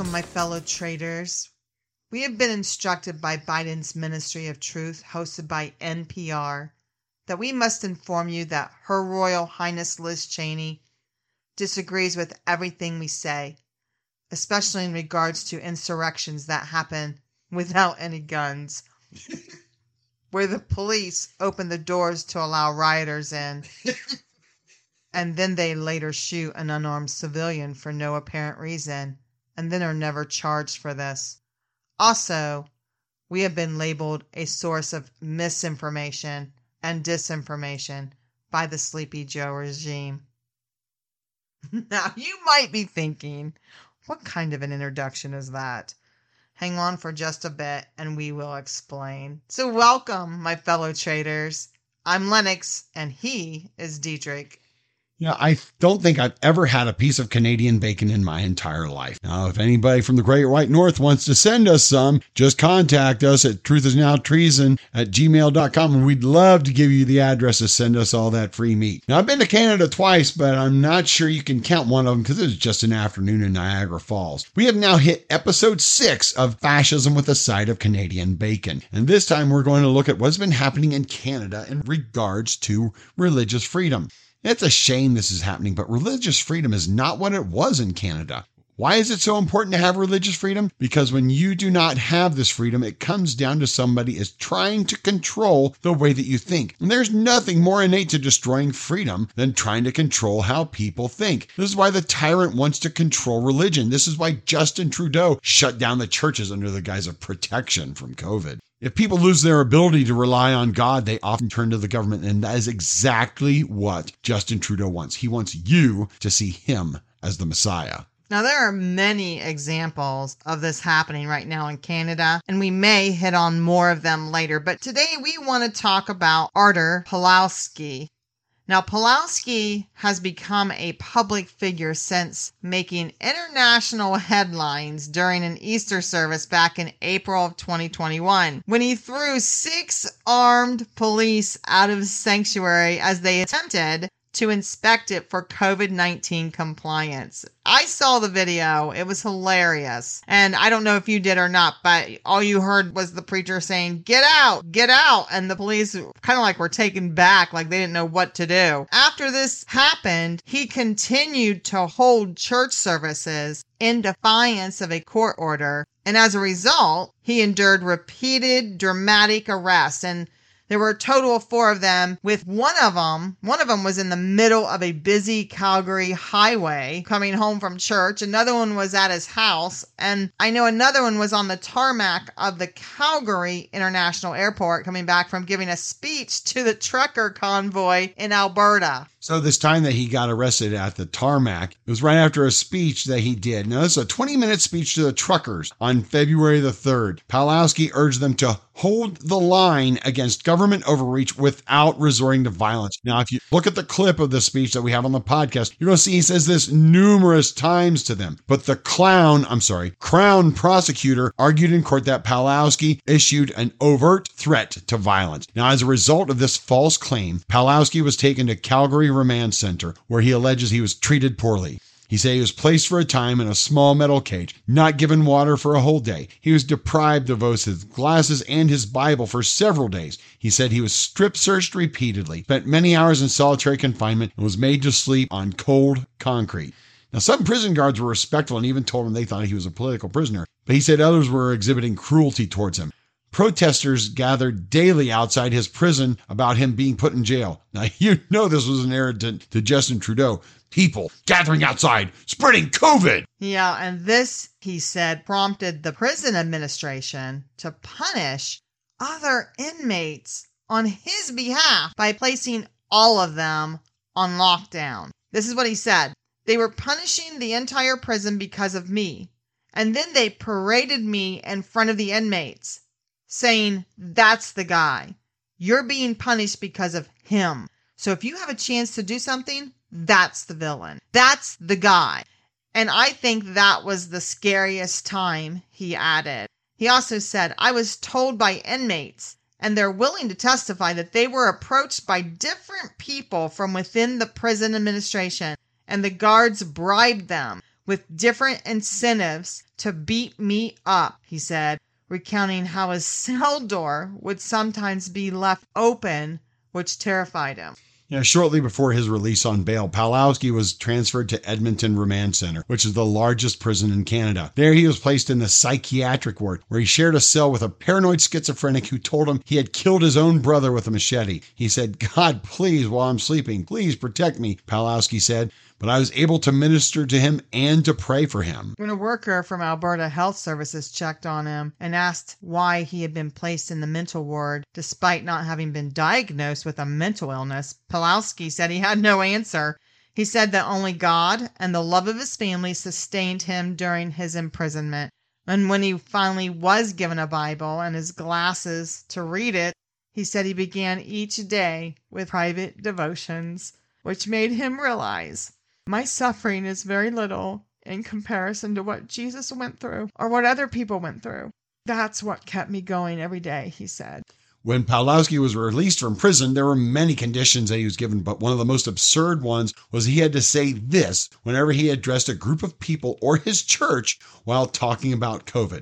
Welcome, my fellow traitors. We have been instructed by Biden's Ministry of Truth, hosted by NPR, that we must inform you that Her Royal Highness Liz Cheney disagrees with everything we say, especially in regards to insurrections that happen without any guns, where the police open the doors to allow rioters in. and then they later shoot an unarmed civilian for no apparent reason, and then are never charged for this. Also, we have been labeled a source of misinformation and disinformation by the Sleepy Joe regime. Now, you might be thinking, what kind of an introduction is that? Hang on for just a bit and we will explain. So, welcome, my fellow traitors. I'm Lennox and he is Dietrich. Yeah, I don't think I've ever had a piece of Canadian bacon in my entire life. Now, if anybody from the Great White North wants to send us some, just contact us at truthisnowtreason at gmail.com and we'd love to give you the address to send us all that free meat. Now, I've been to Canada twice, but I'm not sure you can count one of them because it was just an afternoon in Niagara Falls. We have now hit episode six of Fascism with a Side of Canadian Bacon. And this time we're going to look at what's been happening in Canada in regards to religious freedom. It's a shame this is happening, but religious freedom is not what it was in Canada. Why is it so important to have religious freedom? Because when you do not have this freedom, it comes down to somebody is trying to control the way that you think. And there's nothing more innate to destroying freedom than trying to control how people think. This is why the tyrant wants to control religion. This is why Justin Trudeau shut down the churches under the guise of protection from COVID. If people lose their ability to rely on God, they often turn to the government. And that is exactly what Justin Trudeau wants. He wants you to see him as the Messiah. Now, there are many examples of this happening right now in Canada, and we may hit on more of them later. But today we want to talk about Artur Pawlowski. Now, Pawlowski has become a public figure since making international headlines during an Easter service back in April of 2021 when he threw six armed police out of sanctuary as they attempted to inspect it for COVID 19 compliance. I saw the video. It was hilarious. And I don't know if you did or not, but all you heard was the preacher saying, Get out, get out. And the police kind of like were taken back, like they didn't know what to do. After this happened, he continued to hold church services in defiance of a court order. And as a result, he endured repeated dramatic arrests. And there were a total of four of them, with one of them, one of them was in the middle of a busy Calgary highway coming home from church. Another one was at his house. And I know another one was on the tarmac of the Calgary International Airport coming back from giving a speech to the trucker convoy in Alberta. So this time that he got arrested at the tarmac, it was right after a speech that he did. Now, this is a 20 minute speech to the truckers on February the 3rd. Pawlowski urged them to hold the line against government overreach without resorting to violence. Now, if you look at the clip of the speech that we have on the podcast, you're going to see he says this numerous times to them. But the clown, I'm sorry, Crown prosecutor argued in court that Pawlowski issued an overt threat to violence. Now, as a result of this false claim, Pawlowski was taken to Calgary Remand Center, where he alleges he was treated poorly. He said he was placed for a time in a small metal cage, not given water for a whole day. He was deprived of both his glasses and his Bible for several days. He said he was strip searched repeatedly, spent many hours in solitary confinement, and was made to sleep on cold concrete. Now, some prison guards were respectful and even told him they thought he was a political prisoner, but he said others were exhibiting cruelty towards him. Protesters gathered daily outside his prison about him being put in jail. Now, you know this was an to, to Justin Trudeau. People gathering outside, spreading COVID. Yeah, and this, he said, prompted the prison administration to punish other inmates on his behalf by placing all of them on lockdown. This is what he said. They were punishing the entire prison because of me. And then they paraded me in front of the inmates, saying, That's the guy. You're being punished because of him. So if you have a chance to do something, that's the villain. That's the guy. And I think that was the scariest time, he added. He also said, I was told by inmates, and they're willing to testify that they were approached by different people from within the prison administration, and the guards bribed them with different incentives to beat me up, he said, recounting how his cell door would sometimes be left open, which terrified him. Yeah, shortly before his release on bail, Pawlowski was transferred to Edmonton Remand Center, which is the largest prison in Canada. There he was placed in the psychiatric ward, where he shared a cell with a paranoid schizophrenic who told him he had killed his own brother with a machete. He said, God, please, while I'm sleeping, please protect me, Pawlowski said but I was able to minister to him and to pray for him. When a worker from Alberta Health Services checked on him and asked why he had been placed in the mental ward despite not having been diagnosed with a mental illness, Pawlowski said he had no answer. He said that only God and the love of his family sustained him during his imprisonment. And when he finally was given a Bible and his glasses to read it, he said he began each day with private devotions, which made him realize my suffering is very little in comparison to what Jesus went through or what other people went through. That's what kept me going every day, he said. When Pawlowski was released from prison, there were many conditions that he was given, but one of the most absurd ones was he had to say this whenever he addressed a group of people or his church while talking about COVID.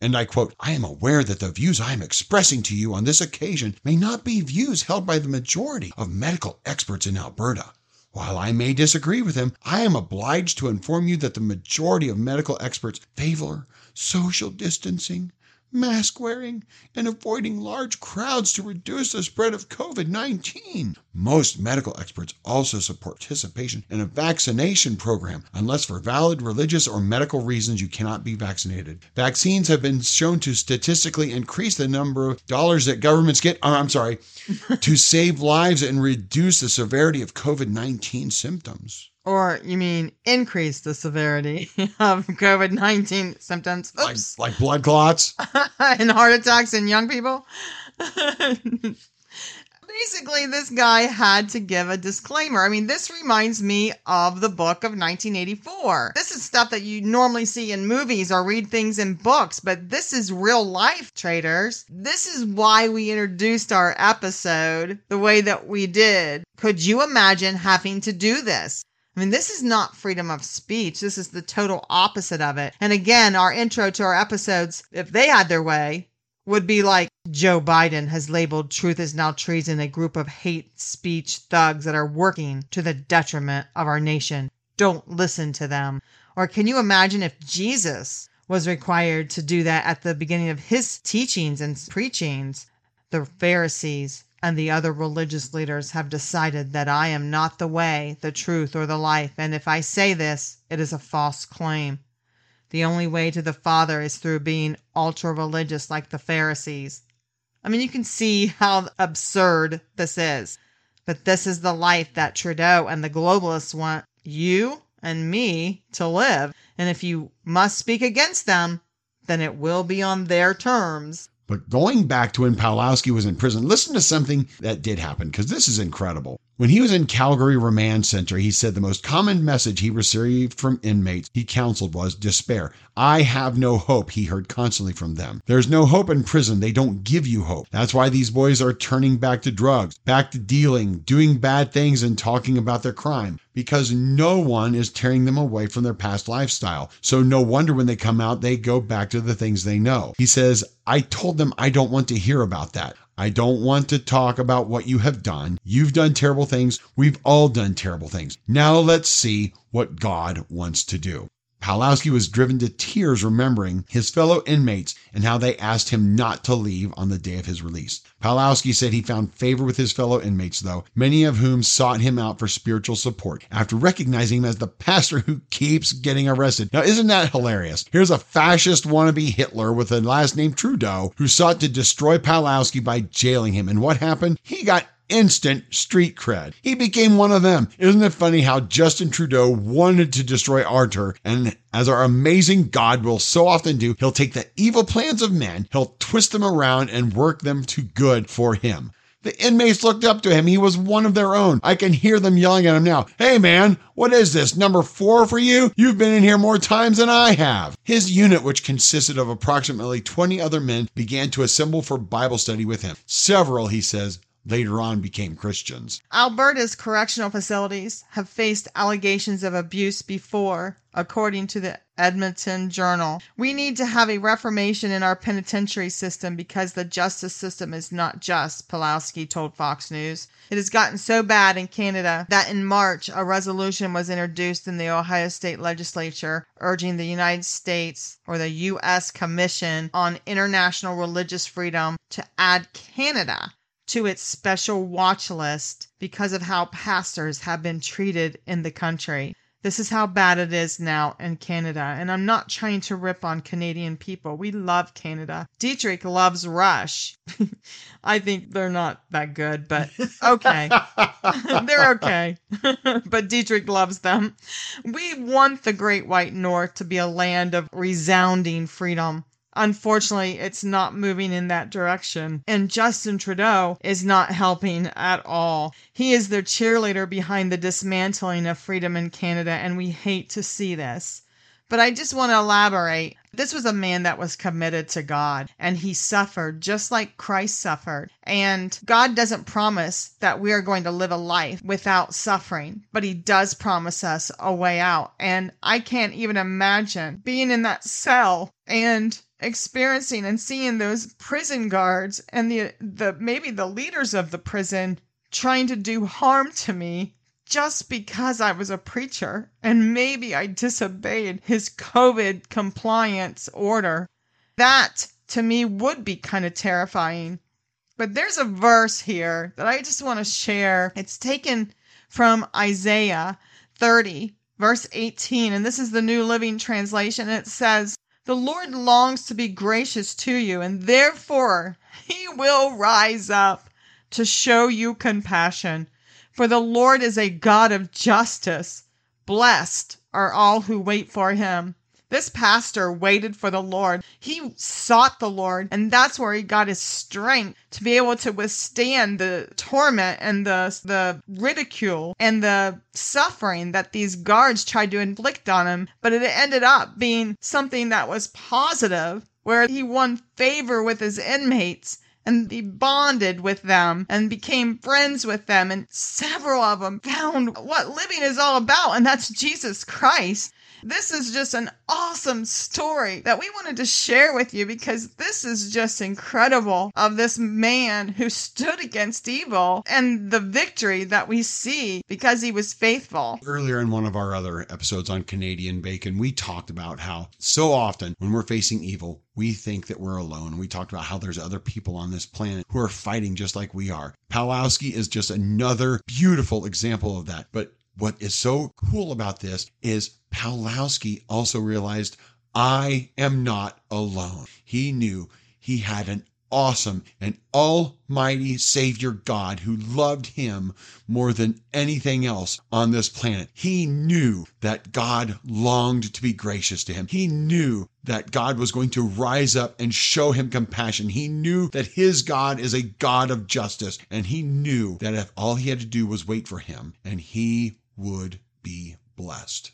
And I quote, I am aware that the views I am expressing to you on this occasion may not be views held by the majority of medical experts in Alberta. While I may disagree with him, I am obliged to inform you that the majority of medical experts favor social distancing, mask wearing, and avoiding large crowds to reduce the spread of COVID 19. Most medical experts also support participation in a vaccination program, unless for valid religious or medical reasons you cannot be vaccinated. Vaccines have been shown to statistically increase the number of dollars that governments get, oh, I'm sorry, to save lives and reduce the severity of COVID 19 symptoms. Or you mean increase the severity of COVID 19 symptoms? Like, like blood clots? and heart attacks in young people? Basically, this guy had to give a disclaimer. I mean, this reminds me of the book of 1984. This is stuff that you normally see in movies or read things in books, but this is real life, traitors. This is why we introduced our episode the way that we did. Could you imagine having to do this? I mean, this is not freedom of speech. This is the total opposite of it. And again, our intro to our episodes, if they had their way, would be like Joe Biden has labeled Truth is Now Treason a group of hate speech thugs that are working to the detriment of our nation. Don't listen to them. Or can you imagine if Jesus was required to do that at the beginning of his teachings and preachings? The Pharisees and the other religious leaders have decided that I am not the way, the truth, or the life, and if I say this, it is a false claim. The only way to the Father is through being ultra religious like the Pharisees. I mean, you can see how absurd this is. But this is the life that Trudeau and the globalists want you and me to live. And if you must speak against them, then it will be on their terms. But going back to when Pawlowski was in prison, listen to something that did happen because this is incredible. When he was in Calgary Remand Center, he said the most common message he received from inmates he counseled was despair. I have no hope, he heard constantly from them. There's no hope in prison. They don't give you hope. That's why these boys are turning back to drugs, back to dealing, doing bad things, and talking about their crime because no one is tearing them away from their past lifestyle. So no wonder when they come out, they go back to the things they know. He says, I told them I don't want to hear about that. I don't want to talk about what you have done. You've done terrible things. We've all done terrible things. Now let's see what God wants to do. Pawlowski was driven to tears remembering his fellow inmates and how they asked him not to leave on the day of his release. Pawlowski said he found favor with his fellow inmates, though, many of whom sought him out for spiritual support after recognizing him as the pastor who keeps getting arrested. Now, isn't that hilarious? Here's a fascist wannabe Hitler with a last name Trudeau who sought to destroy Pawlowski by jailing him. And what happened? He got instant street cred. He became one of them. Isn't it funny how Justin Trudeau wanted to destroy Arthur? And as our amazing God will so often do, he'll take the evil plans of men, he'll twist them around and work them to good for him. The inmates looked up to him. He was one of their own. I can hear them yelling at him now. Hey man, what is this? Number four for you? You've been in here more times than I have. His unit, which consisted of approximately 20 other men, began to assemble for Bible study with him. Several, he says, later on became Christians. Alberta's correctional facilities have faced allegations of abuse before, according to the Edmonton Journal. We need to have a reformation in our penitentiary system because the justice system is not just, Pawlowski told Fox News. It has gotten so bad in Canada that in March a resolution was introduced in the Ohio State Legislature urging the United States or the U.S. Commission on International Religious Freedom to add Canada to its special watch list because of how pastors have been treated in the country. This is how bad it is now in Canada. And I'm not trying to rip on Canadian people. We love Canada. Dietrich loves Rush. I think they're not that good, but okay. they're okay. but Dietrich loves them. We want the Great White North to be a land of resounding freedom. Unfortunately, it's not moving in that direction. And Justin Trudeau is not helping at all. He is the cheerleader behind the dismantling of freedom in Canada, and we hate to see this. But I just want to elaborate. This was a man that was committed to God and he suffered just like Christ suffered. And God doesn't promise that we are going to live a life without suffering, but he does promise us a way out. And I can't even imagine being in that cell and experiencing and seeing those prison guards and the the maybe the leaders of the prison trying to do harm to me just because I was a preacher and maybe I disobeyed his COVID compliance order. That to me would be kind of terrifying. But there's a verse here that I just want to share. It's taken from Isaiah 30, verse 18, and this is the New Living Translation. It says, The Lord longs to be gracious to you, and therefore he will rise up to show you compassion. For the Lord is a God of justice. Blessed are all who wait for him. This pastor waited for the Lord. He sought the Lord, and that's where he got his strength to be able to withstand the torment and the, the ridicule and the suffering that these guards tried to inflict on him. But it ended up being something that was positive, where he won favor with his inmates and he bonded with them and became friends with them. And several of them found what living is all about, and that's Jesus Christ. This is just an awesome story that we wanted to share with you because this is just incredible of this man who stood against evil and the victory that we see because he was faithful. Earlier in one of our other episodes on Canadian bacon, we talked about how so often when we're facing evil, we think that we're alone. We talked about how there's other people on this planet who are fighting just like we are. Pawlowski is just another beautiful example of that. But what is so cool about this is Pawlowski also realized I am not alone. He knew he had an awesome and almighty Savior God who loved him more than anything else on this planet. He knew that God longed to be gracious to him. He knew that God was going to rise up and show him compassion. He knew that his God is a God of justice. And he knew that if all he had to do was wait for him, and he would be blessed.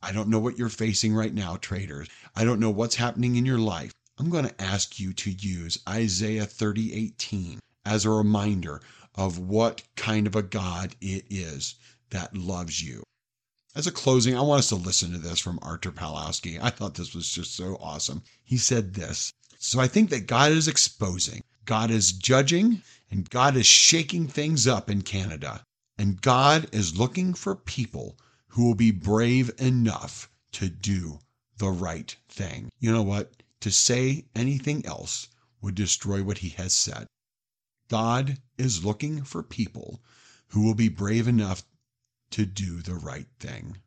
I don't know what you're facing right now, traitors. I don't know what's happening in your life. I'm going to ask you to use Isaiah 30:18 as a reminder of what kind of a God it is that loves you. As a closing, I want us to listen to this from Arthur Pawlowski. I thought this was just so awesome. He said this So I think that God is exposing, God is judging, and God is shaking things up in Canada. And God is looking for people who will be brave enough to do the right thing. You know what? To say anything else would destroy what he has said. God is looking for people who will be brave enough to do the right thing.